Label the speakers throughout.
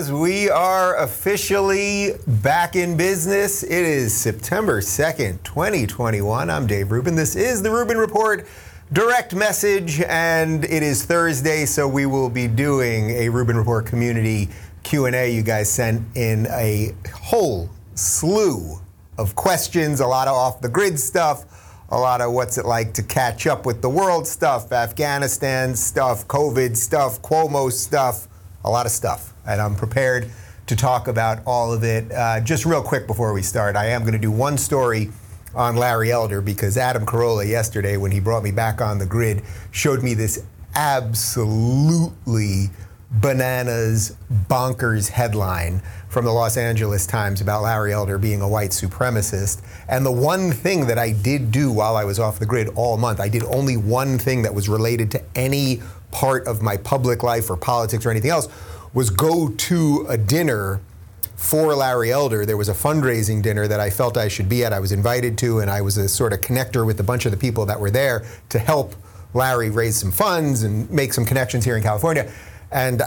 Speaker 1: guys. We are officially back in business. It is September 2nd, 2021. I'm Dave Rubin. This is the Rubin Report direct message, and it is Thursday, so we will be doing a Rubin Report community Q&A. You guys sent in a whole slew of questions, a lot of off the grid stuff, a lot of what's it like to catch up with the world stuff, Afghanistan stuff, COVID stuff, Cuomo stuff, a lot of stuff. And I'm prepared to talk about all of it. Uh, just real quick before we start, I am going to do one story on Larry Elder because Adam Carolla yesterday, when he brought me back on the grid, showed me this absolutely bananas, bonkers headline from the Los Angeles Times about Larry Elder being a white supremacist. And the one thing that I did do while I was off the grid all month, I did only one thing that was related to any part of my public life or politics or anything else, was go to a dinner for Larry Elder. There was a fundraising dinner that I felt I should be at. I was invited to, and I was a sort of connector with a bunch of the people that were there to help Larry raise some funds and make some connections here in California. And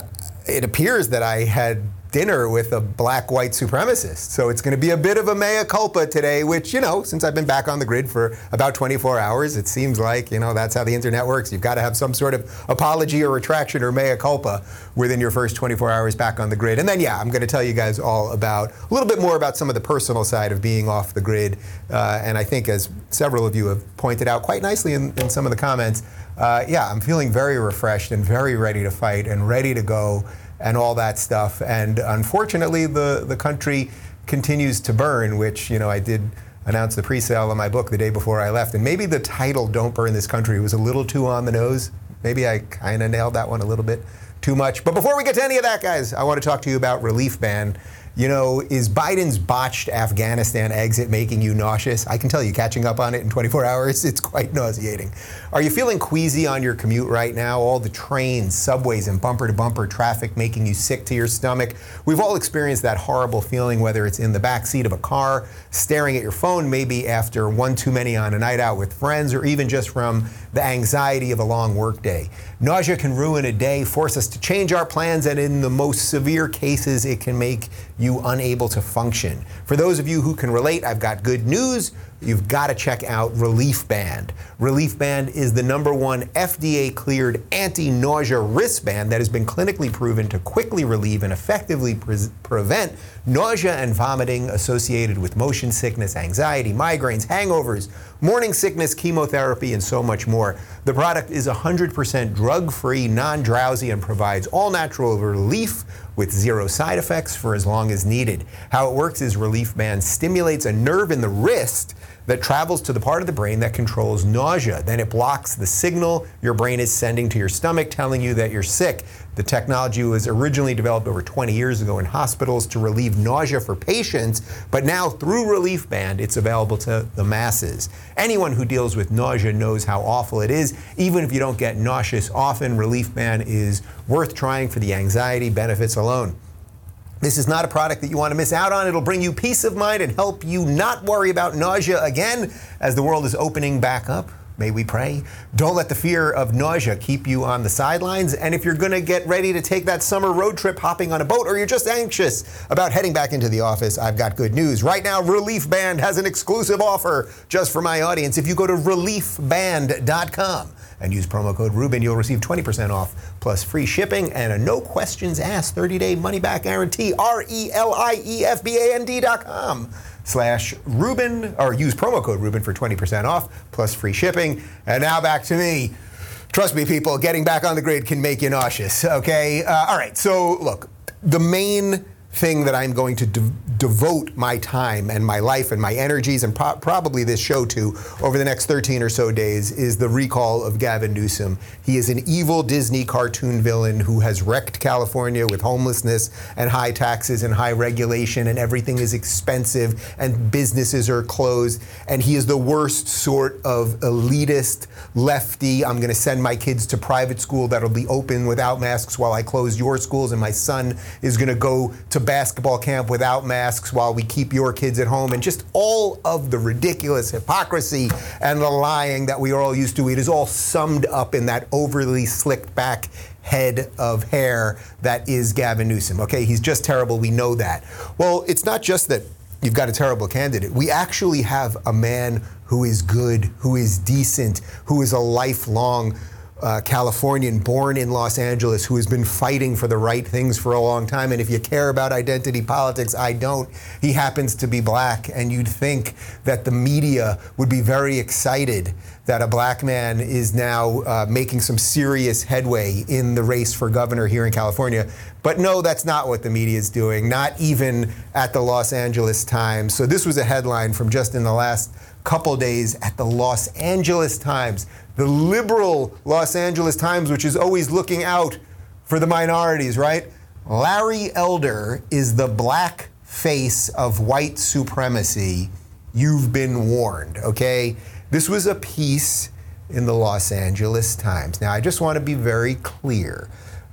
Speaker 1: it appears that I had dinner with a black white supremacist. So it's going to be a bit of a mea culpa today, which, you know, since I've been back on the grid for about 24 hours, it seems like, you know, that's how the internet works. You've got to have some sort of apology or retraction or mea culpa within your first 24 hours back on the grid. And then, yeah, I'm going to tell you guys all about a little bit more about some of the personal side of being off the grid. Uh, and I think, as several of you have pointed out quite nicely in, in some of the comments, uh, yeah, I'm feeling very refreshed and very ready to fight and ready to go and all that stuff. And unfortunately, the, the country continues to burn, which, you know, I did announce the pre-sale of my book the day before I left. And maybe the title, Don't Burn This Country, was a little too on the nose. Maybe I kind of nailed that one a little bit too much. But before we get to any of that, guys, I want to talk to you about Relief Band. You know, is Biden's botched Afghanistan exit making you nauseous? I can tell you, catching up on it in 24 hours, it's quite nauseating. Are you feeling queasy on your commute right now? All the trains, subways, and bumper to bumper traffic making you sick to your stomach? We've all experienced that horrible feeling, whether it's in the back seat of a car, staring at your phone, maybe after one too many on a night out with friends, or even just from the anxiety of a long workday. Nausea can ruin a day, force us to change our plans, and in the most severe cases, it can make you unable to function. For those of you who can relate, I've got good news you've got to check out Relief Band. Relief Band is the number one FDA cleared anti nausea wristband that has been clinically proven to quickly relieve and effectively pre- prevent nausea and vomiting associated with motion sickness, anxiety, migraines, hangovers, morning sickness, chemotherapy, and so much more. The product is 100% drug free, non drowsy, and provides all natural relief with zero side effects for as long as needed. How it works is Relief Band stimulates a nerve in the wrist that travels to the part of the brain that controls nausea. Then it blocks the signal your brain is sending to your stomach telling you that you're sick. The technology was originally developed over 20 years ago in hospitals to relieve nausea for patients, but now through Relief Band, it's available to the masses. Anyone who deals with nausea knows how awful it is. Even if you don't get nauseous often, Relief Band is worth trying for the anxiety benefits alone. This is not a product that you want to miss out on. It'll bring you peace of mind and help you not worry about nausea again as the world is opening back up. May we pray. Don't let the fear of nausea keep you on the sidelines. And if you're going to get ready to take that summer road trip hopping on a boat or you're just anxious about heading back into the office, I've got good news. Right now, Relief Band has an exclusive offer just for my audience. If you go to reliefband.com, and use promo code Rubin. you'll receive 20% off plus free shipping and a no questions asked 30 day money back guarantee. R E L I E F B A N D.com slash Rubin or use promo code Rubin for 20% off plus free shipping. And now back to me. Trust me, people, getting back on the grid can make you nauseous. Okay. Uh, all right. So, look, the main thing that I'm going to de- devote my time and my life and my energies and pro- probably this show to over the next 13 or so days is the recall of Gavin Newsom. He is an evil Disney cartoon villain who has wrecked California with homelessness and high taxes and high regulation and everything is expensive and businesses are closed and he is the worst sort of elitist lefty. I'm going to send my kids to private school that'll be open without masks while I close your schools and my son is going to go to basketball camp without masks while we keep your kids at home, and just all of the ridiculous hypocrisy and the lying that we are all used to. It is all summed up in that overly slicked back head of hair that is Gavin Newsom. Okay, he's just terrible. We know that. Well, it's not just that you've got a terrible candidate. We actually have a man who is good, who is decent, who is a lifelong uh, Californian born in Los Angeles who has been fighting for the right things for a long time. And if you care about identity politics, I don't. He happens to be black, and you'd think that the media would be very excited that a black man is now uh, making some serious headway in the race for governor here in California. But no, that's not what the media is doing, not even at the Los Angeles Times. So this was a headline from just in the last couple days at the Los Angeles Times the liberal Los Angeles Times, which is always looking out for the minorities, right? Larry Elder is the black face of white supremacy. You've been warned, okay? This was a piece in the Los Angeles Times. Now, I just want to be very clear.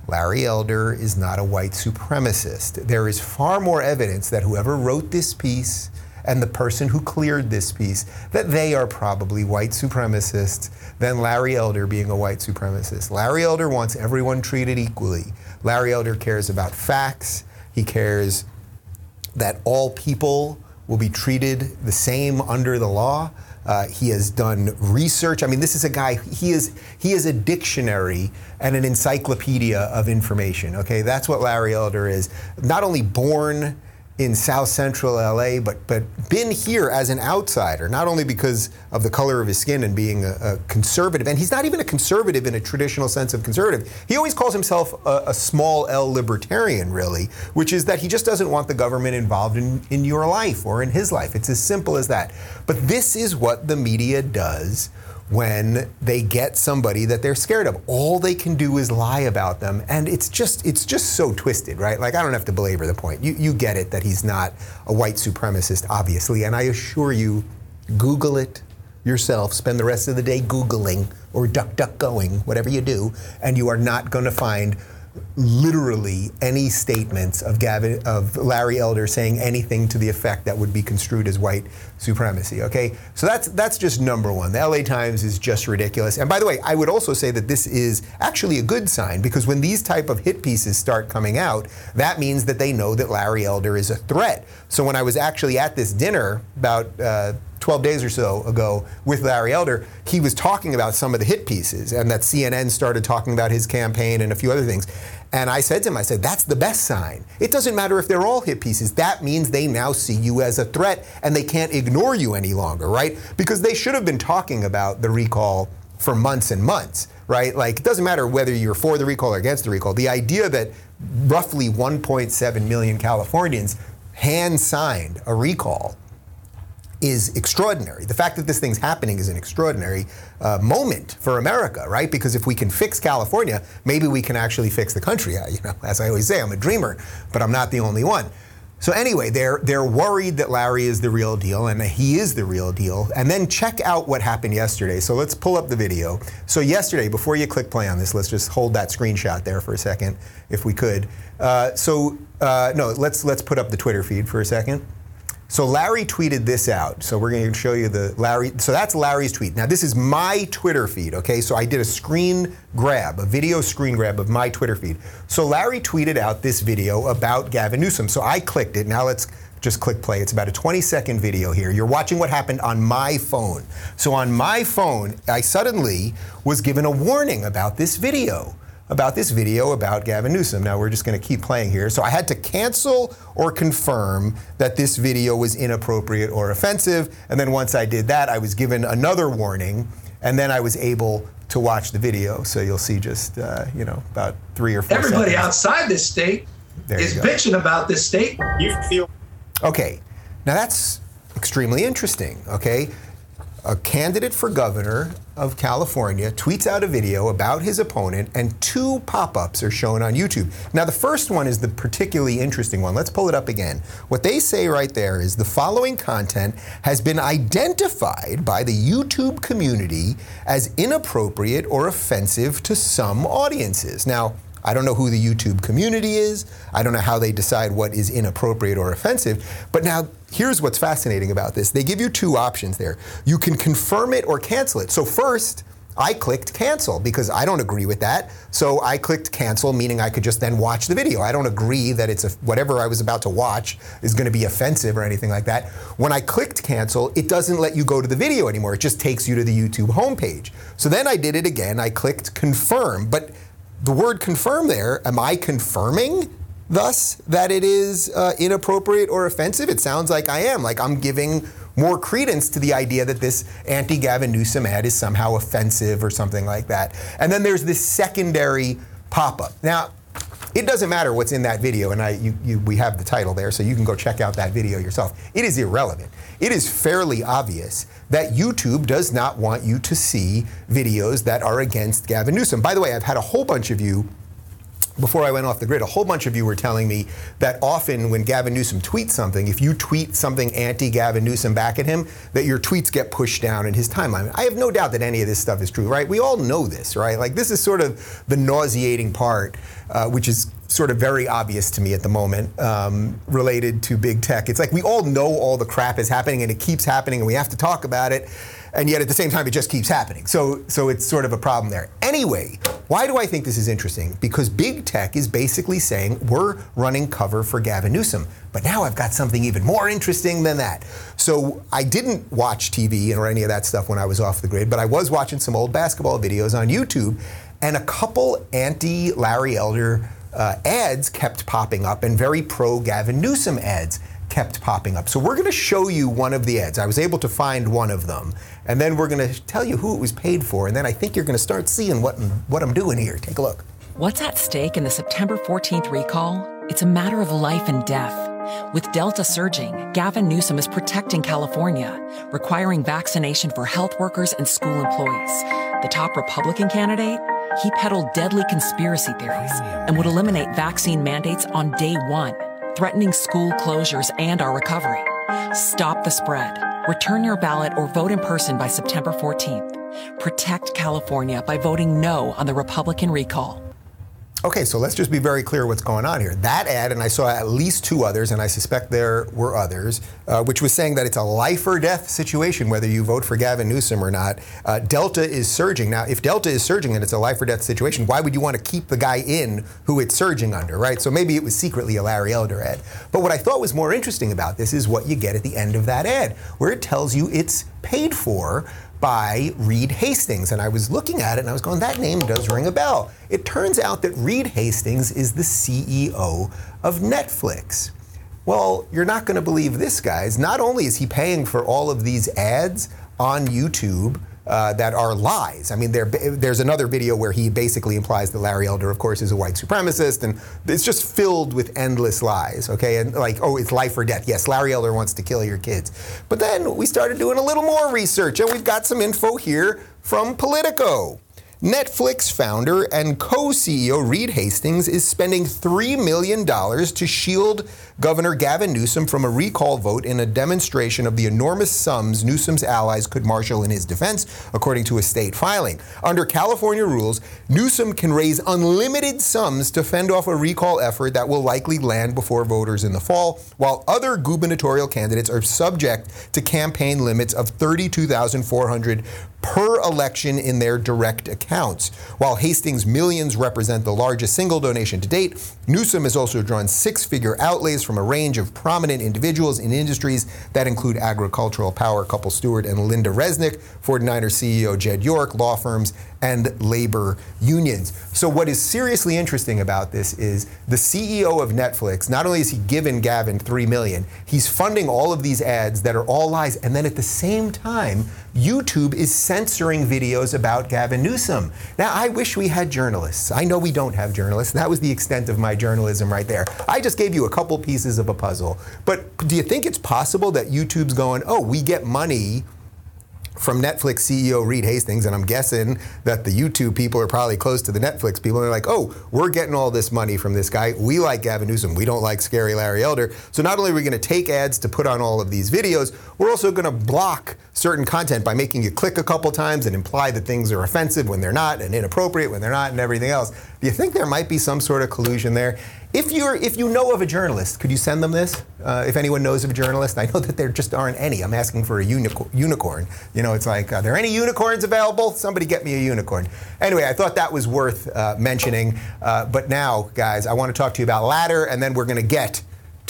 Speaker 1: Larry Elder is not a white supremacist. There is far more evidence that whoever wrote this piece and the person who cleared this piece that they are probably white supremacists than Larry Elder being a white supremacist. Larry Elder wants everyone treated equally. Larry Elder cares about facts. He cares that all people will be treated the same under the law. Uh, he has done research. I mean, this is a guy. He is he is a dictionary and an encyclopedia of information. Okay, that's what Larry Elder is. Not only born in South Central LA, but but been here as an outsider, not only because of the color of his skin and being a, a, conservative, and he's not even a conservative in a traditional sense of conservative. He always calls himself a, a small L libertarian, really, which is that he just doesn't want the government involved in, in your life or in his life. It's as simple as that. But this is what the media does when they get somebody that they're scared of. All they can do is lie about them, and it's just it's just so twisted, right? Like I don't have to belabor the point. You you get it that he's not a white supremacist, obviously, and I assure you, Google it yourself. Spend the rest of the day googling or duck duck going, whatever you do, and you are not going to find literally any statements of Gavin of Larry Elder saying anything to the effect that would be construed as white supremacy. Okay, so that's that's just number one. The LA Times is just ridiculous. And by the way, I would also say that this is actually a good sign because when these type of hit pieces start coming out, that means that they know that Larry Elder is a threat. So when I was actually at this dinner about. Uh, 12 days or so ago with Larry Elder, he was talking about some of the hit pieces and that CNN started talking about his campaign and a few other things. And I said to him, I said, that's the best sign. It doesn't matter if they're all hit pieces. That means they now see you as a threat and they can't ignore you any longer, right? Because they should have been talking about the recall for months and months, right? Like, it doesn't matter whether you're for the recall or against the recall. The idea that roughly 1.7 million Californians hand signed a recall is extraordinary. The fact that this thing's happening is an extraordinary uh, moment for America, right? Because if we can fix California, maybe we can actually fix the country. Uh, you know, as I always say, I'm a dreamer, but I'm not the only one. So anyway, they're they're worried that Larry is the real deal, and he is the real deal. And then check out what happened yesterday. So let's pull up the video. So yesterday, before you click play on this, let's just hold that screenshot there for a second, if we could. Uh, so uh, no, let's let's put up the Twitter feed for a second. So Larry tweeted this out. So we're going to show you the Larry. So that's Larry's tweet. Now this is my Twitter feed. Okay, so I did a screen grab, a video screen grab of my Twitter feed. So Larry tweeted out this video about Gavin Newsom. So I clicked it. Now let's just click play. It's about a 20 second video here. You're watching what happened on my phone. So on my phone, I suddenly was given a warning about this video about this video about Gavin Newsom. Now we're just going to keep playing here. So I had to cancel or confirm that this video was inappropriate or offensive. And then once I did that, I was given another warning. And then I was able to watch the video. So you'll see just, uh, you know, about three or four
Speaker 2: Everybody
Speaker 1: seconds.
Speaker 2: outside this state there is bitching about this state. You feel.
Speaker 1: Okay. Now that's extremely interesting. Okay a candidate for governor of California tweets out a video about his opponent, and two pop ups are shown on YouTube. Now, the first one is the particularly interesting one. Let's pull it up again. What they say right there is the following content has been identified by the YouTube community as inappropriate or offensive to some audiences. Now, I don't know who the YouTube community is. I don't know how they decide what is inappropriate or offensive. But now, here's what's fascinating about this they give you two options there. You can confirm it or cancel it. So, first, I clicked cancel because I don't agree with that. So I clicked cancel, meaning I could just then watch the video. I don't agree that it's a, whatever I was about to watch is going to be offensive or anything like that. When I clicked cancel, it doesn't let you go to the video anymore. It just takes you to the YouTube homepage. So then I did it again. I clicked confirm, but the word confirm there, am I confirming thus that it is uh, inappropriate or offensive? It sounds like I am. Like I'm giving more credence to the idea that this anti Gavin Newsom ad is somehow offensive or something like that. And then there's this secondary pop up. Now, it doesn't matter what's in that video, and I, you, you, we have the title there, so you can go check out that video yourself. It is irrelevant. It is fairly obvious that YouTube does not want you to see videos that are against Gavin Newsom. By the way, I've had a whole bunch of you before I went off the grid, a whole bunch of you were telling me that often when Gavin Newsom tweets something, if you tweet something anti Gavin Newsom back at him, that your tweets get pushed down in his timeline. I have no doubt that any of this stuff is true, right? We all know this, right? Like, this is sort of the nauseating part, uh, which is sort of very obvious to me at the moment um, related to big tech. It's like we all know all the crap is happening and it keeps happening and we have to talk about it and yet at the same time it just keeps happening. So so it's sort of a problem there. Anyway, why do I think this is interesting? Because big tech is basically saying we're running cover for Gavin Newsom. But now I've got something even more interesting than that. So I didn't watch TV or any of that stuff when I was off the grid, but I was watching some old basketball videos on YouTube, and a couple anti Larry Elder uh, ads kept popping up, and very pro Gavin Newsom ads kept popping up. So we're going to show you one of the ads. I was able to find one of them, and then we're going to tell you who it was paid for, and then I think you're going to start seeing what what I'm doing here. Take a look.
Speaker 3: What's at stake in the September 14th recall? It's a matter of life and death. With Delta surging, Gavin Newsom is protecting California, requiring vaccination for health workers and school employees. The top Republican candidate? He peddled deadly conspiracy theories and would eliminate vaccine mandates on day one threatening school closures and our recovery. Stop the spread. Return your ballot or vote in person by September 14th. Protect California by voting no on the Republican recall.
Speaker 1: Okay, so let's just be very clear what's going on here. That ad, and I saw at least two others, and I suspect there were others, uh, which was saying that it's a life or death situation whether you vote for Gavin Newsom or not. Uh, Delta is surging. Now, if Delta is surging and it's a life or death situation, why would you want to keep the guy in who it's surging under, right? So maybe it was secretly a Larry Elder ad. But what I thought was more interesting about this is what you get at the end of that ad, where it tells you it's paid for by Reed Hastings. And I was looking at it and I was going, that name does ring a bell. It turns out that Reed Hastings is the CEO of Netflix. Well, you're not going to believe this, guys. Not only is he paying for all of these ads on YouTube, uh, that are lies. I mean, there, there's another video where he basically implies that Larry Elder, of course, is a white supremacist, and it's just filled with endless lies, okay? And like, oh, it's life or death. Yes, Larry Elder wants to kill your kids. But then we started doing a little more research, and we've got some info here from Politico. Netflix founder and co CEO Reed Hastings is spending $3 million to shield Governor Gavin Newsom from a recall vote in a demonstration of the enormous sums Newsom's allies could marshal in his defense, according to a state filing. Under California rules, Newsom can raise unlimited sums to fend off a recall effort that will likely land before voters in the fall, while other gubernatorial candidates are subject to campaign limits of 32,400 per election in their direct accounts. While Hastings' millions represent the largest single donation to date, Newsom has also drawn six figure outlays from a range of prominent individuals in industries that include agricultural power couple Stewart and Linda Resnick, 49er CEO Jed York, law firms, and labor unions. So, what is seriously interesting about this is the CEO of Netflix, not only has he given Gavin 3 million, he's funding all of these ads that are all lies. And then at the same time, YouTube is censoring videos about Gavin Newsom. Now, I wish we had journalists. I know we don't have journalists. That was the extent of my journalism right there. I just gave you a couple pieces of a puzzle. But do you think it's possible that YouTube's going, oh, we get money? From Netflix CEO Reed Hastings, and I'm guessing that the YouTube people are probably close to the Netflix people. They're like, oh, we're getting all this money from this guy. We like Gavin Newsom. We don't like scary Larry Elder. So not only are we going to take ads to put on all of these videos, we're also going to block certain content by making you click a couple times and imply that things are offensive when they're not and inappropriate when they're not and everything else. Do you think there might be some sort of collusion there? If you're, if you know of a journalist, could you send them this? Uh, if anyone knows of a journalist, I know that there just aren't any. I'm asking for a unicorn. You know, it's like, are there any unicorns available? Somebody get me a unicorn. Anyway, I thought that was worth uh, mentioning. Uh, but now, guys, I want to talk to you about Ladder, and then we're going to get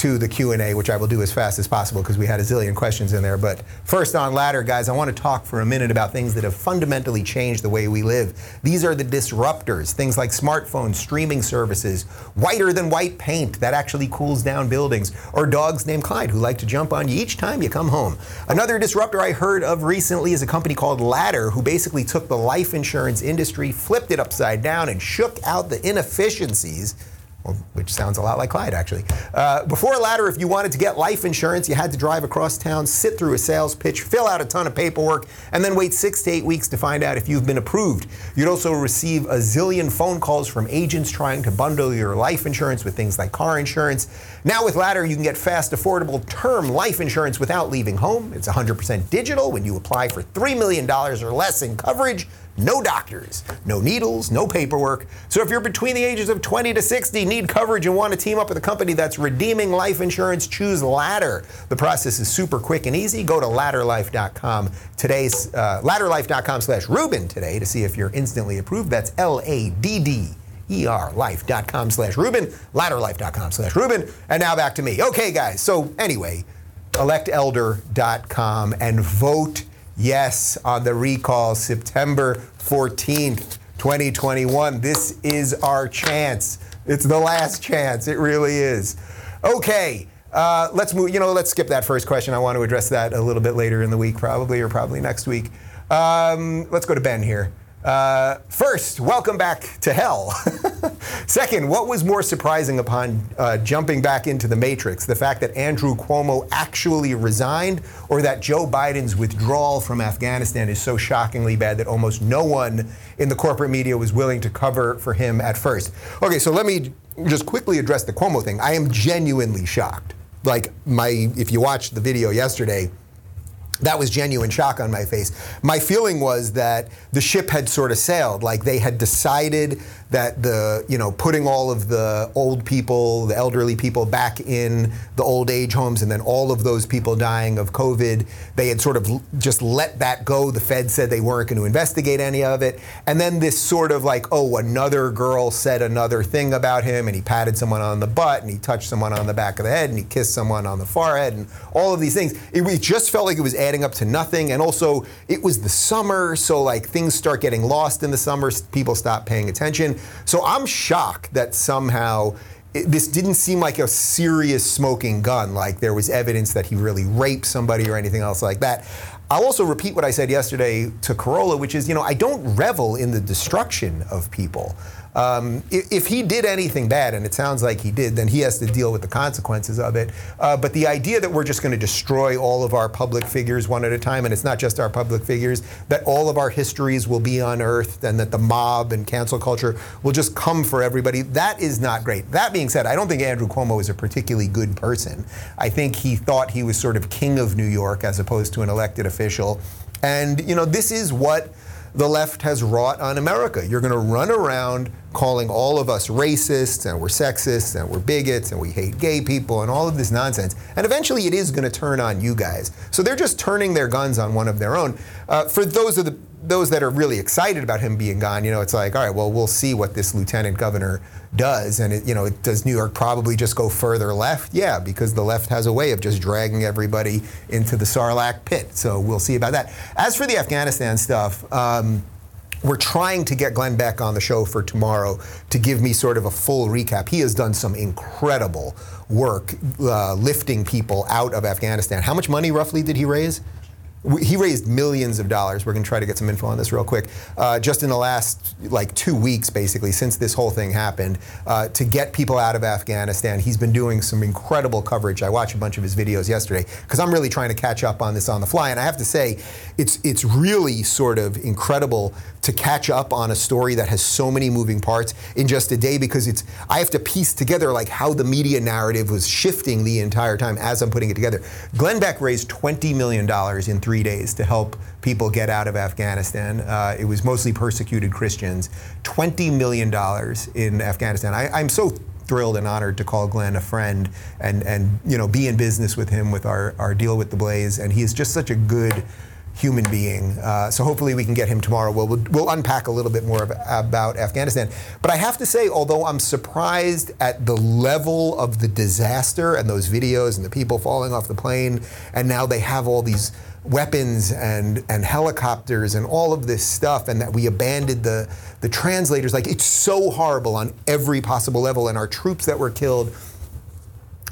Speaker 1: to the Q&A, which I will do as fast as possible because we had a zillion questions in there. But first on Ladder, guys, I want to talk for a minute about things that have fundamentally changed the way we live. These are the disruptors, things like smartphones, streaming services, whiter than white paint that actually cools down buildings, or dogs named Clyde who like to jump on you each time you come home. Another disruptor I heard of recently is a company called Ladder who basically took the life insurance industry, flipped it upside down, and shook out the inefficiencies which sounds a lot like Clyde, actually. Uh, before Ladder, if you wanted to get life insurance, you had to drive across town, sit through a sales pitch, fill out a ton of paperwork, and then wait six to eight weeks to find out if you've been approved. You'd also receive a zillion phone calls from agents trying to bundle your life insurance with things like car insurance. Now with Ladder, you can get fast, affordable term life insurance without leaving home. It's 100% digital when you apply for $3 million or less in coverage. No doctors, no needles, no paperwork. So if you're between the ages of 20 to 60, need coverage, and want to team up with a company that's redeeming life insurance, choose Ladder. The process is super quick and easy. Go to ladderlife.com today's uh, ladderlife.com slash Rubin today to see if you're instantly approved. That's L-A-D-D. life.com slash Rubin, ladderlife.com slash Rubin. And now back to me. Okay, guys. So anyway, electelder.com and vote yes on the recall September 14th, 2021. This is our chance. It's the last chance. It really is. Okay. Uh, let's move. You know, let's skip that first question. I want to address that a little bit later in the week, probably, or probably next week. Um, let's go to Ben here. Uh, first, welcome back to hell. Second, what was more surprising upon uh, jumping back into the matrix? The fact that Andrew Cuomo actually resigned, or that Joe Biden's withdrawal from Afghanistan is so shockingly bad that almost no one in the corporate media was willing to cover for him at first? Okay, so let me just quickly address the Cuomo thing. I am genuinely shocked. Like, my, if you watched the video yesterday, that was genuine shock on my face. My feeling was that the ship had sort of sailed, like they had decided that the you know putting all of the old people, the elderly people back in the old age homes, and then all of those people dying of COVID, they had sort of just let that go. The Fed said they weren't going to investigate any of it, and then this sort of like oh another girl said another thing about him, and he patted someone on the butt, and he touched someone on the back of the head, and he kissed someone on the forehead, and all of these things. It, it just felt like it was adding up to nothing, and also it was the summer, so like things start getting lost in the summer, people stop paying attention. So I'm shocked that somehow it, this didn't seem like a serious smoking gun, like there was evidence that he really raped somebody or anything else like that. I'll also repeat what I said yesterday to Carolla, which is, you know, I don't revel in the destruction of people. Um, if, if, he did anything bad, and it sounds like he did, then he has to deal with the consequences of it. Uh, but the idea that we're just going to destroy all of our public figures one at a time, and it's not just our public figures, that all of our histories will be unearthed, and that the mob and cancel culture will just come for everybody, that is not great. That being said, I don't think Andrew Cuomo is a particularly good person. I think he thought he was sort of king of New York as opposed to an elected official. And, you know, this is what the left has wrought on America. You're going to run around calling all of us racists and we're sexists and we're bigots and we hate gay people and all of this nonsense. And eventually it is going to turn on you guys. So they're just turning their guns on one of their own. Uh, for those of the those that are really excited about him being gone, you know, it's like, all right, well, we'll see what this lieutenant governor does. And, it, you know, does New York probably just go further left? Yeah, because the left has a way of just dragging everybody into the Sarlacc pit. So we'll see about that. As for the Afghanistan stuff, um, we're trying to get Glenn Beck on the show for tomorrow to give me sort of a full recap. He has done some incredible work uh, lifting people out of Afghanistan. How much money roughly did he raise? He raised millions of dollars. We're going to try to get some info on this real quick. Uh, just in the last like two weeks, basically, since this whole thing happened, uh, to get people out of Afghanistan, he's been doing some incredible coverage. I watched a bunch of his videos yesterday because I'm really trying to catch up on this on the fly. And I have to say, it's it's really sort of incredible to catch up on a story that has so many moving parts in just a day because it's I have to piece together like how the media narrative was shifting the entire time as I'm putting it together. Glenn Beck raised 20 million dollars in three three days to help people get out of Afghanistan. Uh, it was mostly persecuted Christians. $20 million in Afghanistan. I, I'm so thrilled and honored to call Glenn a friend and, and you know, be in business with him with our, our deal with the Blaze. And he is just such a good human being. Uh, so hopefully we can get him tomorrow. We'll, we'll unpack a little bit more of, about Afghanistan. But I have to say, although I'm surprised at the level of the disaster and those videos and the people falling off the plane, and now they have all these weapons and, and helicopters and all of this stuff, and that we abandoned the, the translators. Like, it's so horrible on every possible level, and our troops that were killed.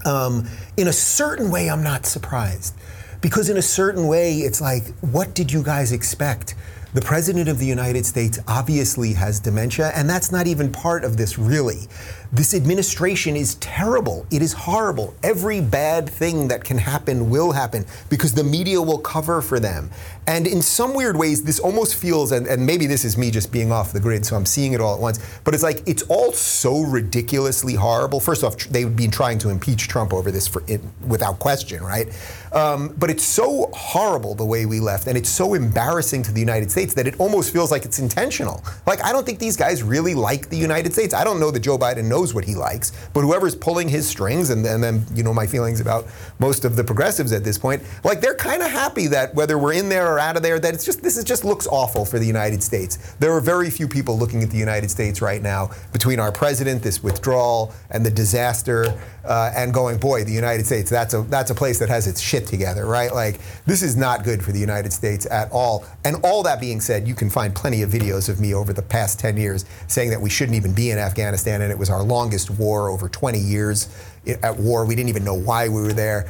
Speaker 1: Um, in a certain way, I'm not surprised. Because in a certain way, it's like, what did you guys expect? The President of the United States obviously has dementia, and that's not even part of this, really. This administration is terrible. It is horrible. Every bad thing that can happen will happen because the media will cover for them. And in some weird ways, this almost feels, and, and maybe this is me just being off the grid, so I'm seeing it all at once, but it's like it's all so ridiculously horrible. First off, they've been trying to impeach Trump over this for it, without question, right? Um, but it's so horrible the way we left, and it's so embarrassing to the United States that it almost feels like it's intentional. Like, I don't think these guys really like the United States. I don't know that Joe Biden knows knows what he likes. But whoever's pulling his strings, and, and then you know my feelings about most of the progressives at this point, like they're kind of happy that whether we're in there or out of there, that it's just this is just looks awful for the United States. There are very few people looking at the United States right now between our president, this withdrawal, and the disaster, uh, and going, boy, the United States, that's a that's a place that has its shit together, right? Like this is not good for the United States at all. And all that being said, you can find plenty of videos of me over the past 10 years saying that we shouldn't even be in Afghanistan and it was our longest war over 20 years at war. We didn't even know why we were there.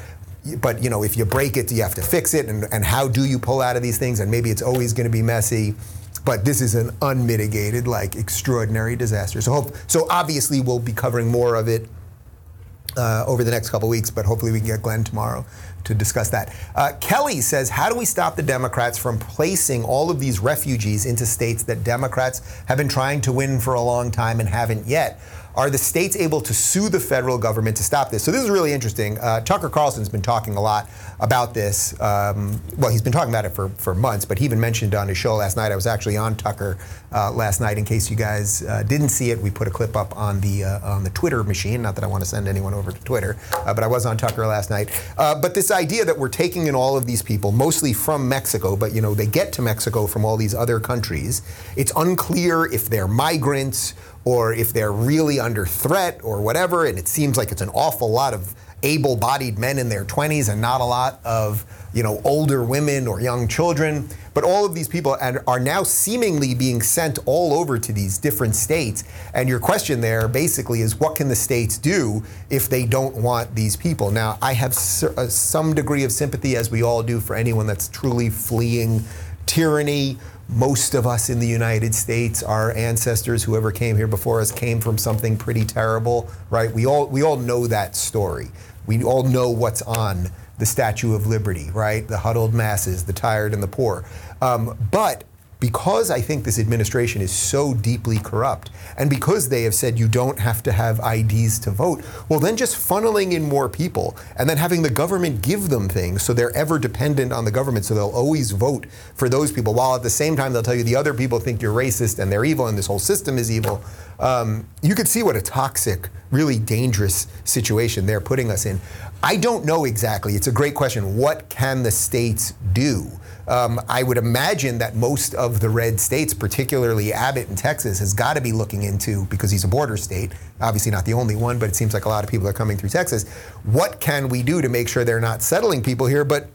Speaker 1: But you know, if you break it, you have to fix it. And, and how do you pull out of these things? And maybe it's always going to be messy. But this is an unmitigated, like extraordinary disaster. So hope, so obviously we'll be covering more of it uh, over the next couple weeks. But hopefully we can get Glenn tomorrow to discuss that. Uh, Kelly says, How do we stop the Democrats from placing all of these refugees into states that Democrats have been trying to win for a long time and haven't yet? Are the states able to sue the federal government to stop this? So this is really interesting. Uh, Tucker Carlson's been talking a lot about this. Um, well, he's been talking about it for, for months, but he even mentioned on his show last night. I was actually on Tucker uh, last night. In case you guys uh, didn't see it, we put a clip up on the uh, on the Twitter machine. Not that I want to send anyone over to Twitter, uh, but I was on Tucker last night. Uh, but this idea that we're taking in all of these people, mostly from Mexico, but you know they get to Mexico from all these other countries. It's unclear if they're migrants or if they're really under threat or whatever. And it seems like it's an awful lot of able-bodied men in their 20s and not a lot of you know older women or young children but all of these people are now seemingly being sent all over to these different states and your question there basically is what can the states do if they don't want these people now i have uh, some degree of sympathy as we all do for anyone that's truly fleeing tyranny most of us in the United States, our ancestors, whoever came here before us, came from something pretty terrible, right? We all we all know that story. We all know what's on the Statue of Liberty, right? The huddled masses, the tired and the poor. Um, but because I think this administration is so deeply corrupt, and because they have said you don't have to have IDs to vote, well, then just funneling in more people and then having the government give them things so they're ever dependent on the government, so they'll always vote for those people, while at the same time they'll tell you the other people think you're racist and they're evil and this whole system is evil. Um, you could see what a toxic, really dangerous situation they're putting us in. I don't know exactly. It's a great question. What can the states do? Um, I would imagine that most of the red states, particularly Abbott in Texas, has got to be looking into, because he's a border state, obviously not the only one, but it seems like a lot of people are coming through Texas. What can we do to make sure they're not settling people here? But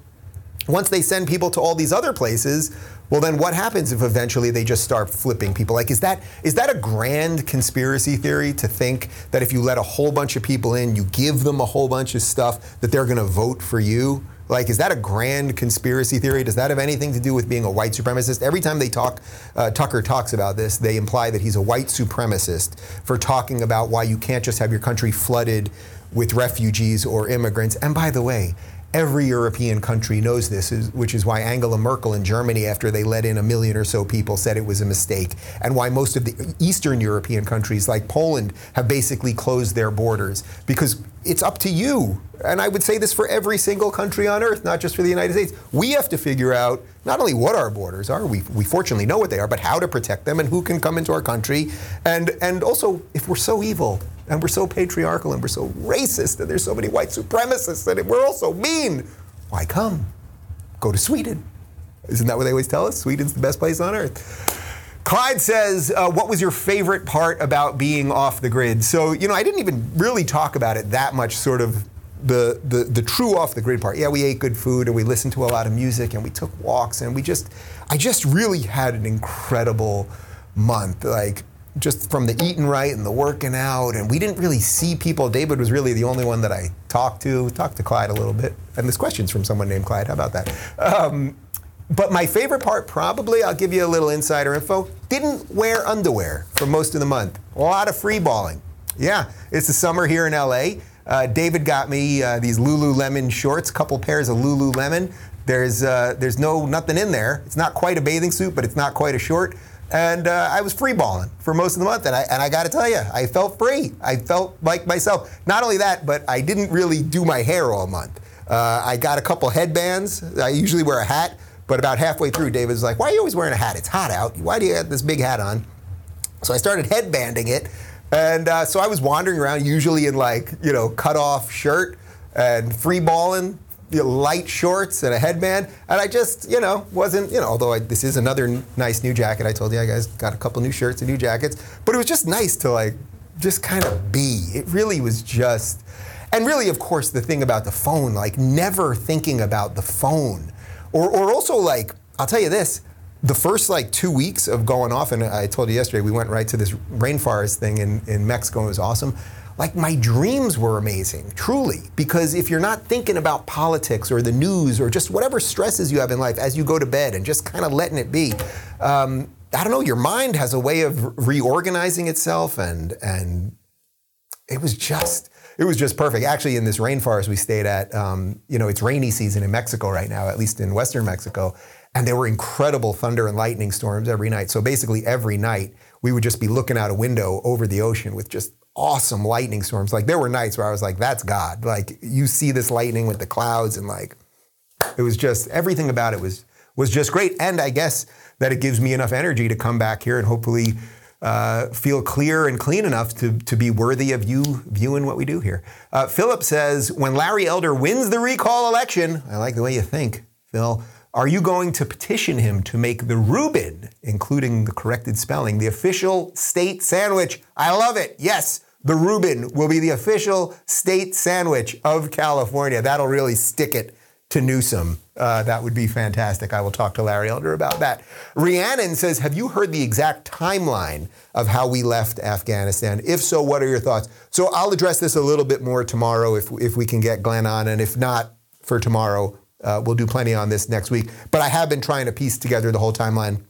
Speaker 1: once they send people to all these other places, well then what happens if eventually they just start flipping people like is that is that a grand conspiracy theory to think that if you let a whole bunch of people in you give them a whole bunch of stuff that they're going to vote for you like, is that a grand conspiracy theory? Does that have anything to do with being a white supremacist? Every time they talk, uh, Tucker talks about this, they imply that he's a white supremacist for talking about why you can't just have your country flooded with refugees or immigrants. And by the way, Every European country knows this, which is why Angela Merkel in Germany, after they let in a million or so people, said it was a mistake, and why most of the Eastern European countries, like Poland, have basically closed their borders. Because it's up to you. And I would say this for every single country on earth, not just for the United States. We have to figure out not only what our borders are, we, we fortunately know what they are, but how to protect them and who can come into our country. And, and also, if we're so evil, and we're so patriarchal and we're so racist and there's so many white supremacists and we're all so mean. Why come? Go to Sweden. Isn't that what they always tell us? Sweden's the best place on earth. Clyde says, uh, What was your favorite part about being off the grid? So, you know, I didn't even really talk about it that much, sort of the, the, the true off the grid part. Yeah, we ate good food and we listened to a lot of music and we took walks and we just, I just really had an incredible month. Like, just from the eating right and the working out, and we didn't really see people. David was really the only one that I talked to. Talked to Clyde a little bit, and this question's from someone named Clyde. How about that? Um, but my favorite part, probably, I'll give you a little insider info. Didn't wear underwear for most of the month. A lot of free balling. Yeah, it's the summer here in LA. Uh, David got me uh, these Lululemon shorts, couple pairs of Lululemon. There's uh, there's no nothing in there. It's not quite a bathing suit, but it's not quite a short and uh, I was free balling for most of the month. And I, and I got to tell you, I felt free. I felt like myself. Not only that, but I didn't really do my hair all month. Uh, I got a couple headbands. I usually wear a hat, but about halfway through, David was like, "Why are you always wearing a hat? It's hot out. Why do you have this big hat on?" So I started headbanding it, and uh, so I was wandering around, usually in like you know cut off shirt and free balling light shorts and a headband, and I just, you know, wasn't, you know, although I, this is another n- nice new jacket. I told you I guys got a couple new shirts and new jackets, but it was just nice to like just kind of be. It really was just, and really, of course, the thing about the phone, like never thinking about the phone, or, or also like, I'll tell you this. The first like two weeks of going off, and I told you yesterday, we went right to this rainforest thing in, in Mexico. It was awesome like my dreams were amazing, truly. Because if you're not thinking about politics or the news or just whatever stresses you have in life as you go to bed and just kind of letting it be, um, I don't know, your mind has a way of reorganizing itself and and it was just it was just perfect. Actually, in this rainforest we stayed at, um, you know, it's rainy season in Mexico right now, at least in western Mexico, and there were incredible thunder and lightning storms every night. So basically, every night we would just be looking out a window over the ocean with just awesome lightning storms. Like there were nights where I was like, that's God. Like you see this lightning with the clouds and like it was just everything about it was was just great. And I guess that it gives me enough energy to come back here and hopefully uh, feel clear and clean enough to, to be worthy of you viewing what we do here. Uh, Philip says, when Larry Elder wins the recall election, I like the way you think, Phil. Are you going to petition him to make the Reuben, including the corrected spelling, the official state sandwich? I love it. Yes, the Reuben will be the official state sandwich of California. That'll really stick it to Newsom. Uh, that would be fantastic. I will talk to Larry Elder about that. Rhiannon says, Have you heard the exact timeline of how we left Afghanistan? If so, what are your thoughts? So I'll address this a little bit more tomorrow if, if we can get Glenn on, and if not for tomorrow, uh, we'll do plenty on this next week. But I have been trying to piece together the whole timeline.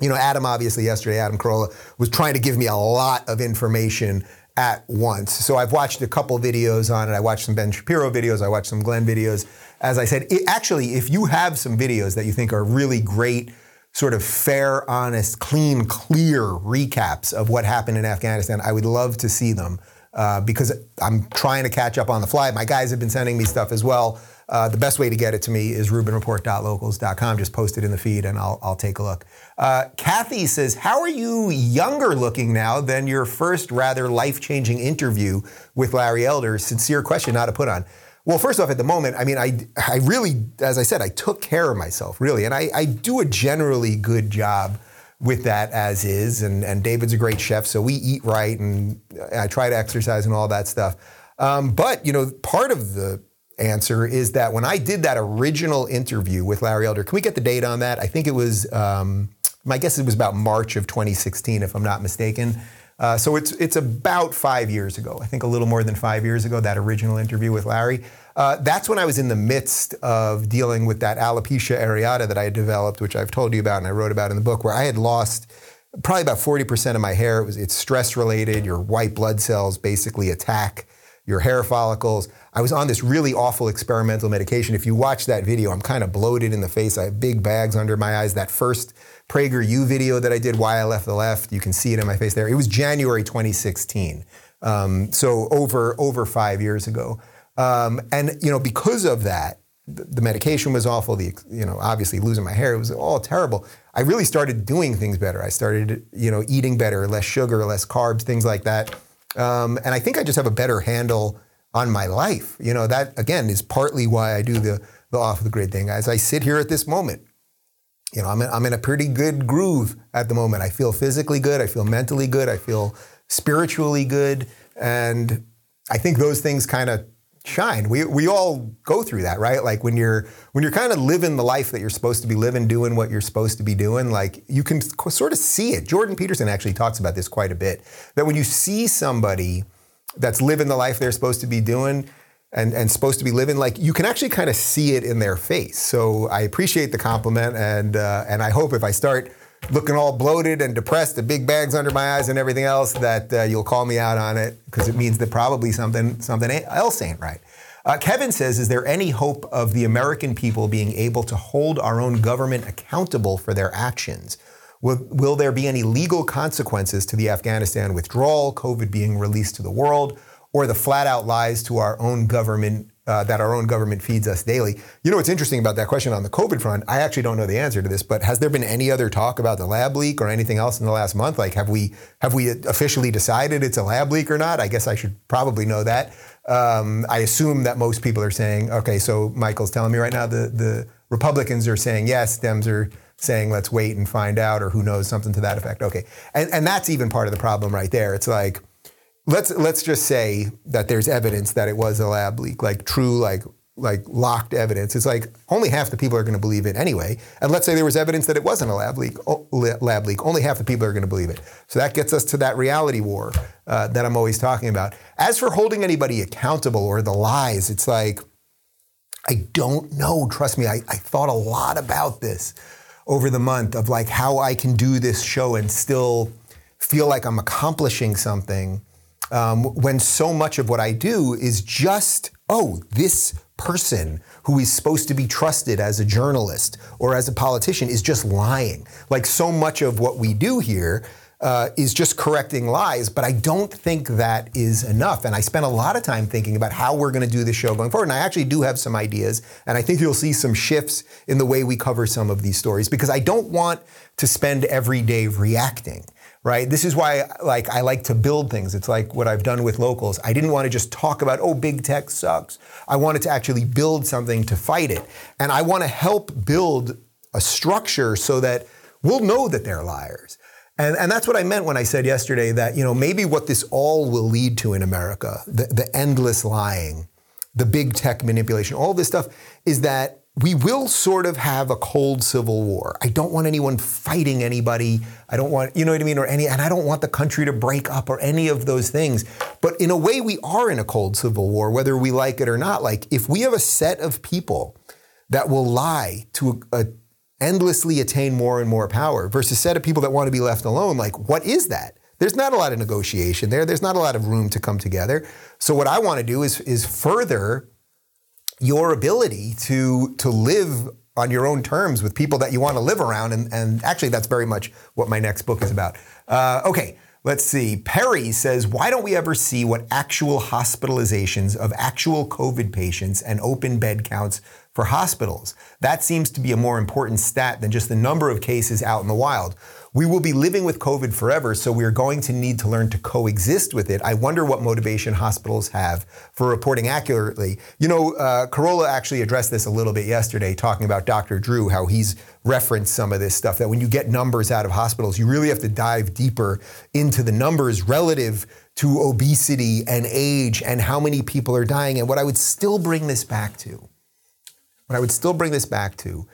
Speaker 1: You know, Adam, obviously, yesterday, Adam Carolla was trying to give me a lot of information at once. So I've watched a couple videos on it. I watched some Ben Shapiro videos. I watched some Glenn videos. As I said, it, actually, if you have some videos that you think are really great, sort of fair, honest, clean, clear recaps of what happened in Afghanistan, I would love to see them uh, because I'm trying to catch up on the fly. My guys have been sending me stuff as well. Uh, the best way to get it to me is RubinReport.locals.com. Just post it in the feed and I'll, I'll take a look. Uh, Kathy says, How are you younger looking now than your first rather life changing interview with Larry Elder? Sincere question, not to put on. Well, first off, at the moment, I mean, I, I really, as I said, I took care of myself, really. And I, I do a generally good job with that as is. And, and David's a great chef, so we eat right and I try to exercise and all that stuff. Um, but, you know, part of the answer is that when I did that original interview with Larry Elder, can we get the date on that? I think it was, um, my guess it was about March of 2016, if I'm not mistaken. Uh, so it's it's about five years ago. I think a little more than five years ago. That original interview with Larry. Uh, that's when I was in the midst of dealing with that alopecia areata that I had developed, which I've told you about and I wrote about in the book, where I had lost probably about 40% of my hair. It was it's stress related. Your white blood cells basically attack your hair follicles. I was on this really awful experimental medication. If you watch that video, I'm kind of bloated in the face. I have big bags under my eyes. That first PragerU video that I did, Why I Left the Left, you can see it in my face there. It was January 2016. Um, so over over five years ago. Um, and you know, because of that, the medication was awful. The you know, obviously losing my hair, it was all terrible. I really started doing things better. I started, you know, eating better, less sugar, less carbs, things like that. Um, and I think I just have a better handle on my life. You know, that again is partly why I do the, the off the grid thing. As I sit here at this moment, you know, I'm in, I'm in a pretty good groove at the moment. I feel physically good. I feel mentally good. I feel spiritually good. And I think those things kind of shine. We we all go through that, right? Like when you're when you're kind of living the life that you're supposed to be living, doing what you're supposed to be doing, like you can sort of see it. Jordan Peterson actually talks about this quite a bit. That when you see somebody that's living the life they're supposed to be doing and, and supposed to be living, like you can actually kind of see it in their face. So I appreciate the compliment, and uh, and I hope if I start looking all bloated and depressed, the big bags under my eyes and everything else, that uh, you'll call me out on it because it means that probably something something else ain't right. Uh, Kevin says, is there any hope of the American people being able to hold our own government accountable for their actions? Will, will there be any legal consequences to the Afghanistan withdrawal, COVID being released to the world, or the flat out lies to our own government uh, that our own government feeds us daily. You know what's interesting about that question on the COVID front? I actually don't know the answer to this, but has there been any other talk about the lab leak or anything else in the last month? Like, have we have we officially decided it's a lab leak or not? I guess I should probably know that. Um, I assume that most people are saying, okay, so Michael's telling me right now the the Republicans are saying yes, Dems are saying let's wait and find out, or who knows, something to that effect. Okay, and and that's even part of the problem right there. It's like let's let's just say that there's evidence that it was a lab leak, like true, like like locked evidence. It's like only half the people are going to believe it anyway. And let's say there was evidence that it wasn't a lab leak. Lab leak. Only half the people are going to believe it. So that gets us to that reality war uh, that I'm always talking about. As for holding anybody accountable or the lies, it's like I don't know. Trust me, I, I thought a lot about this over the month of like how I can do this show and still feel like I'm accomplishing something um, when so much of what I do is just, oh, this person who is supposed to be trusted as a journalist or as a politician is just lying. Like so much of what we do here uh, is just correcting lies, but I don't think that is enough. And I spent a lot of time thinking about how we're going to do the show going forward. And I actually do have some ideas, and I think you'll see some shifts in the way we cover some of these stories because I don't want to spend every day reacting right? This is why like I like to build things. It's like what I've done with locals. I didn't want to just talk about oh big tech sucks. I wanted to actually build something to fight it. And I want to help build a structure so that we'll know that they're liars. And, and that's what I meant when I said yesterday that, you know, maybe what this all will lead to in America, the, the endless lying, the big tech manipulation, all this stuff, is that we will sort of have a cold civil war. I don't want anyone fighting anybody. I don't want, you know what I mean, or any, and I don't want the country to break up or any of those things. But in a way, we are in a cold civil war, whether we like it or not. Like, if we have a set of people that will lie to a, a endlessly attain more and more power versus a set of people that want to be left alone, like, what is that? There's not a lot of negotiation there. There's not a lot of room to come together. So what I want to do is, is further your ability to to live on your own terms with people that you want to live around. And, and actually, that's very much what my next book is about. Uh, okay, let's see. Perry says, Why don't we ever see what actual hospitalizations of actual COVID patients and open bed counts for hospitals? That seems to be a more important stat than just the number of cases out in the wild. We will be living with COVID forever, so we are going to need to learn to coexist with it. I wonder what motivation hospitals have for reporting accurately. You know, uh, Carolla actually addressed this a little bit yesterday, talking about Dr. Drew, how he's referenced some of this stuff, that when you get numbers out of hospitals, you really have to dive deeper into the numbers relative to obesity and age and how many people are dying. And what I would still bring this back to, what I would still bring this back to,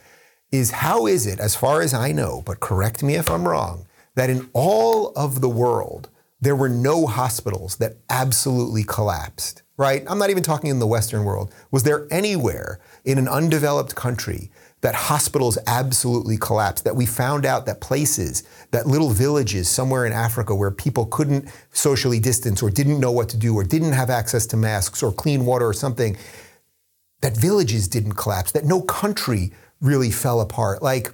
Speaker 1: is how is it, as far as I know, but correct me if I'm wrong, that in all of the world, there were no hospitals that absolutely collapsed, right? I'm not even talking in the Western world. Was there anywhere in an undeveloped country that hospitals absolutely collapsed, that we found out that places, that little villages somewhere in Africa where people couldn't socially distance or didn't know what to do or didn't have access to masks or clean water or something, that villages didn't collapse, that no country really fell apart. Like,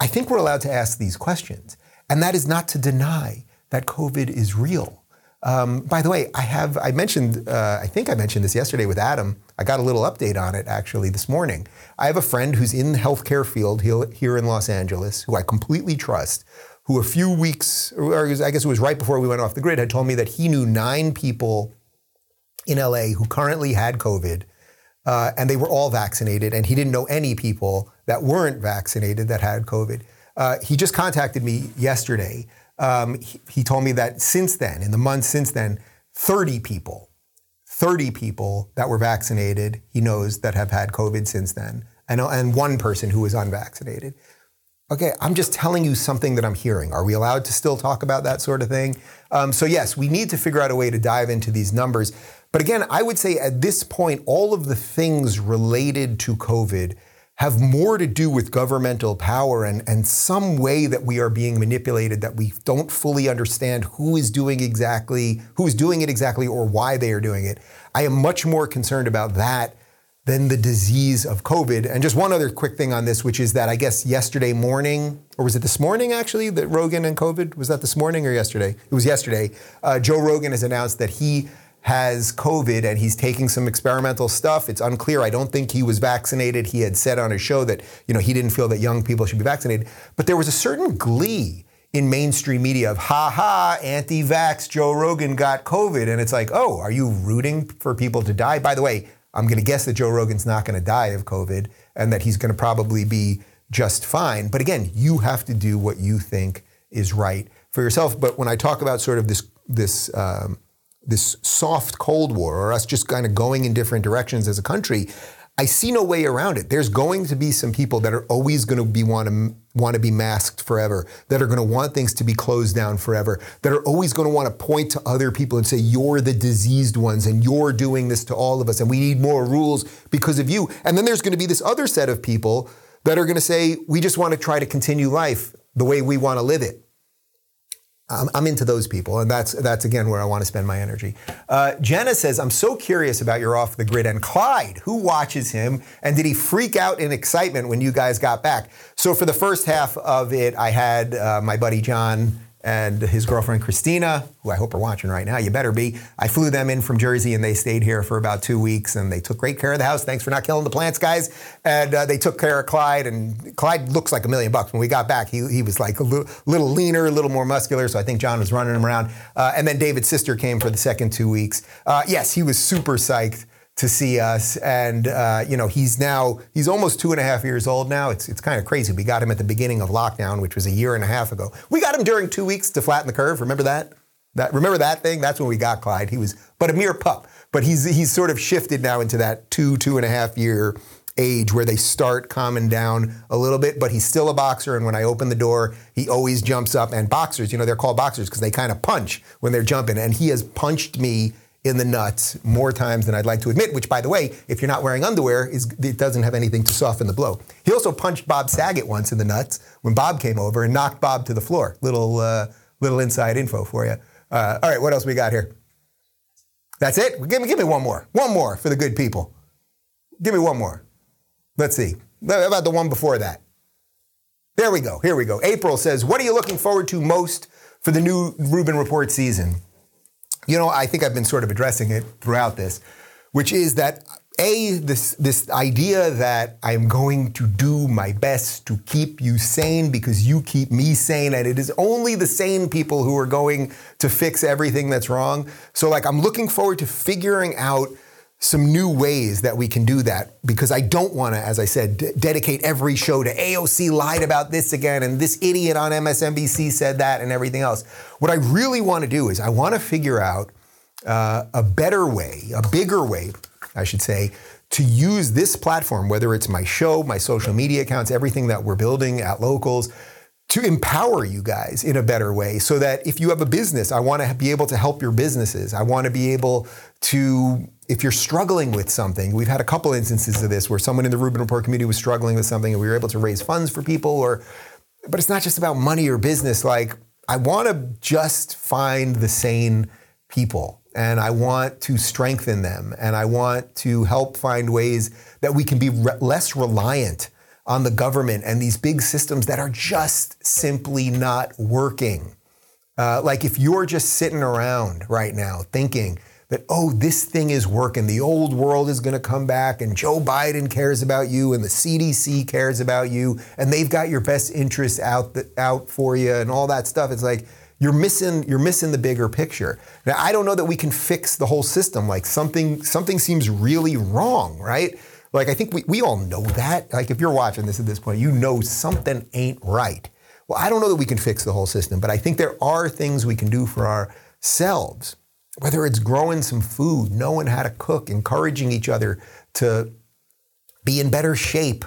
Speaker 1: I think we're allowed to ask these questions. And that is not to deny that COVID is real. Um, by the way, I have I mentioned uh, I think I mentioned this yesterday with Adam. I got a little update on it actually this morning. I have a friend who's in the healthcare field here in Los Angeles, who I completely trust, who a few weeks, or I guess it was right before we went off the grid, had told me that he knew nine people in LA who currently had COVID, uh, and they were all vaccinated, and he didn't know any people that weren't vaccinated that had COVID. Uh, he just contacted me yesterday um, he, he told me that since then, in the months since then, 30 people, 30 people that were vaccinated, he knows that have had COVID since then, and, and one person who was unvaccinated. Okay, I'm just telling you something that I'm hearing. Are we allowed to still talk about that sort of thing? Um, so, yes, we need to figure out a way to dive into these numbers. But again, I would say at this point, all of the things related to COVID have more to do with governmental power and, and some way that we are being manipulated that we don't fully understand who is doing exactly, who is doing it exactly or why they are doing it. I am much more concerned about that than the disease of COVID. And just one other quick thing on this, which is that I guess yesterday morning, or was it this morning actually, that Rogan and COVID? Was that this morning or yesterday? It was yesterday. Uh, Joe Rogan has announced that he has COVID and he's taking some experimental stuff. It's unclear. I don't think he was vaccinated. He had said on his show that, you know, he didn't feel that young people should be vaccinated. But there was a certain glee in mainstream media of ha ha, anti-vax Joe Rogan got COVID. And it's like, oh, are you rooting for people to die? By the way, I'm going to guess that Joe Rogan's not going to die of COVID and that he's going to probably be just fine. But again, you have to do what you think is right for yourself. But when I talk about sort of this this um, this soft Cold War or us just kind of going in different directions as a country, I see no way around it. There's going to be some people that are always going to be want to want to be masked forever, that are going to want things to be closed down forever, that are always going to want to point to other people and say you're the diseased ones and you're doing this to all of us and we need more rules because of you. And then there's going to be this other set of people that are going to say we just want to try to continue life the way we want to live it. I'm, I'm, into those people, and that's that's again where I want to spend my energy. Uh, Jenna says, "I'm so curious about your off the grid and Clyde. Who watches him, and did he freak out in excitement when you guys got back?" So for the first half of it, I had uh, my buddy John and his girlfriend Christina, who I hope are watching right now. You better be. I flew them in from Jersey, and they stayed here for about two weeks, and they took great care of the house. Thanks for not killing the plants, guys. And uh, they took care of Clyde, and Clyde looks like a million bucks. When we got back, he, he was like a little, little leaner, a little more muscular. So I think John was running him around. Uh, and then David's sister came for the second two weeks. Uh, yes, he was super psyched to see us. And uh, you know, he's now he's almost two and a half years old now. It's it's kind of crazy. We got him at the beginning of lockdown, which was a year and a half ago. We got him during two weeks to flatten the curve. Remember that? That remember that thing? That's when we got Clyde. He was but a mere pup. But he's he's sort of shifted now into that two two and a half year age where they start calming down a little bit, but he's still a boxer. And when I open the door, he always jumps up. And boxers, you know, they're called boxers because they kind of punch when they're jumping. And he has punched me in the nuts more times than I'd like to admit, which, by the way, if you're not wearing underwear, is, it doesn't have anything to soften the blow. He also punched Bob Saget once in the nuts when Bob came over and knocked Bob to the floor. Little, uh, little inside info for you. Uh, all right, what else we got here? That's it? Give me, give me one more. One more for the good people. Give me one more. Let's see. How about the one before that? There we go. Here we go. April says, What are you looking forward to most for the new Rubin Report season? You know, I think I've been sort of addressing it throughout this, which is that a this this idea that I'm going to do my best to keep you sane because you keep me sane and it is only the sane people who are going to fix everything that's wrong. So like I'm looking forward to figuring out some new ways that we can do that because I don't want to, as I said, d- dedicate every show to AOC lied about this again and this idiot on MSNBC said that and everything else. What I really want to do is I want to figure out uh, a better way, a bigger way, I should say, to use this platform, whether it's my show, my social media accounts, everything that we're building at locals, to empower you guys in a better way so that if you have a business, I want to be able to help your businesses. I want to be able to, if you're struggling with something, we've had a couple instances of this where someone in the Rubin Report community was struggling with something and we were able to raise funds for people or, but it's not just about money or business. Like, I want to just find the sane people and I want to strengthen them and I want to help find ways that we can be re- less reliant on the government and these big systems that are just simply not working. Uh, like if you're just sitting around right now thinking that, oh, this thing is working, the old world is going to come back, and Joe Biden cares about you, and the CDC cares about you, and they've got your best interests out, the, out for you, and all that stuff. It's like, you're missing you're missing the bigger picture. Now I don't know that we can fix the whole system. Like something something seems really wrong, right? Like, I think we, we all know that. Like, if you're watching this at this point, you know something ain't right. Well, I don't know that we can fix the whole system, but I think there are things we can do for ourselves, whether it's growing some food, knowing how to cook, encouraging each other to be in better shape,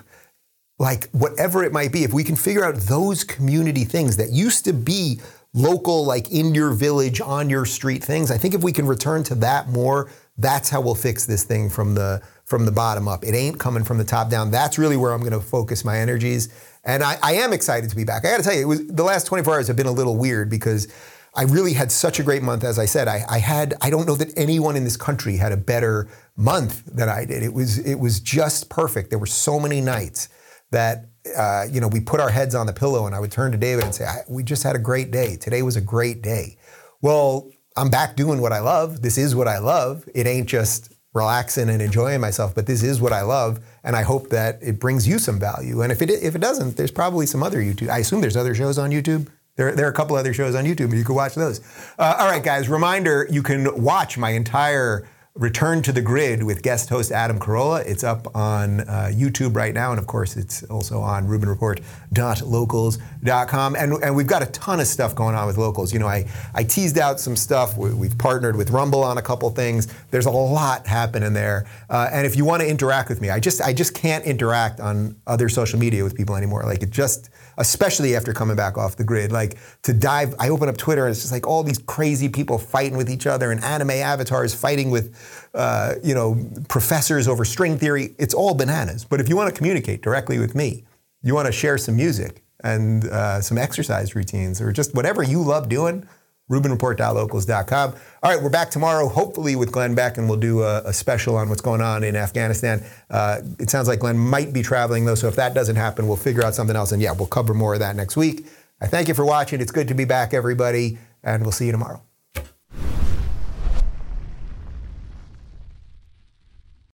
Speaker 1: like whatever it might be. If we can figure out those community things that used to be local, like in your village, on your street things, I think if we can return to that more, that's how we'll fix this thing from the from the bottom up. It ain't coming from the top down. That's really where I'm going to focus my energies. And I, I am excited to be back. I got to tell you, it was the last 24 hours have been a little weird because I really had such a great month. As I said, I, I, had I don't know that anyone in this country had a better month than I did. It was it was just perfect. There were so many nights that uh, you know we put our heads on the pillow, and I would turn to David and say, "We just had a great day. Today was a great day." Well, I'm back doing what I love. This is what I love. It ain't just relaxing and enjoying myself, but this is what I love, and I hope that it brings you some value. And if it if it doesn't, there's probably some other YouTube. I assume there's other shows on YouTube. There, there are a couple other shows on YouTube, and you can watch those. Uh, all right, guys. Reminder: you can watch my entire Return to the Grid with guest host Adam Carolla. It's up on uh, YouTube right now, and of course, it's also on RubinReport.locals.com. And, and we've got a ton of stuff going on with locals. You know, I, I teased out some stuff. We, have partnered with Rumble on a couple things. There's a lot happening there. Uh, and if you want to interact with me, I just I just can't interact on other social media with people anymore. Like it just especially after coming back off the grid. Like to dive, I open up Twitter and it's just like all these crazy people fighting with each other and anime avatars fighting with, uh, you know, professors over string theory. It's all bananas. But if you want to communicate directly with me, you want to share some music and uh, some exercise routines or just whatever you love doing, RubinReport.locals.com. All right, we're back tomorrow, hopefully with Glenn Beck, and we'll do a, a special on what's going on in Afghanistan. Uh, it sounds like Glenn might be traveling, though, so if that doesn't happen, we'll figure out something else. And yeah, we'll cover more of that next week. I thank you for watching. It's good to be back, everybody, and we'll see you tomorrow.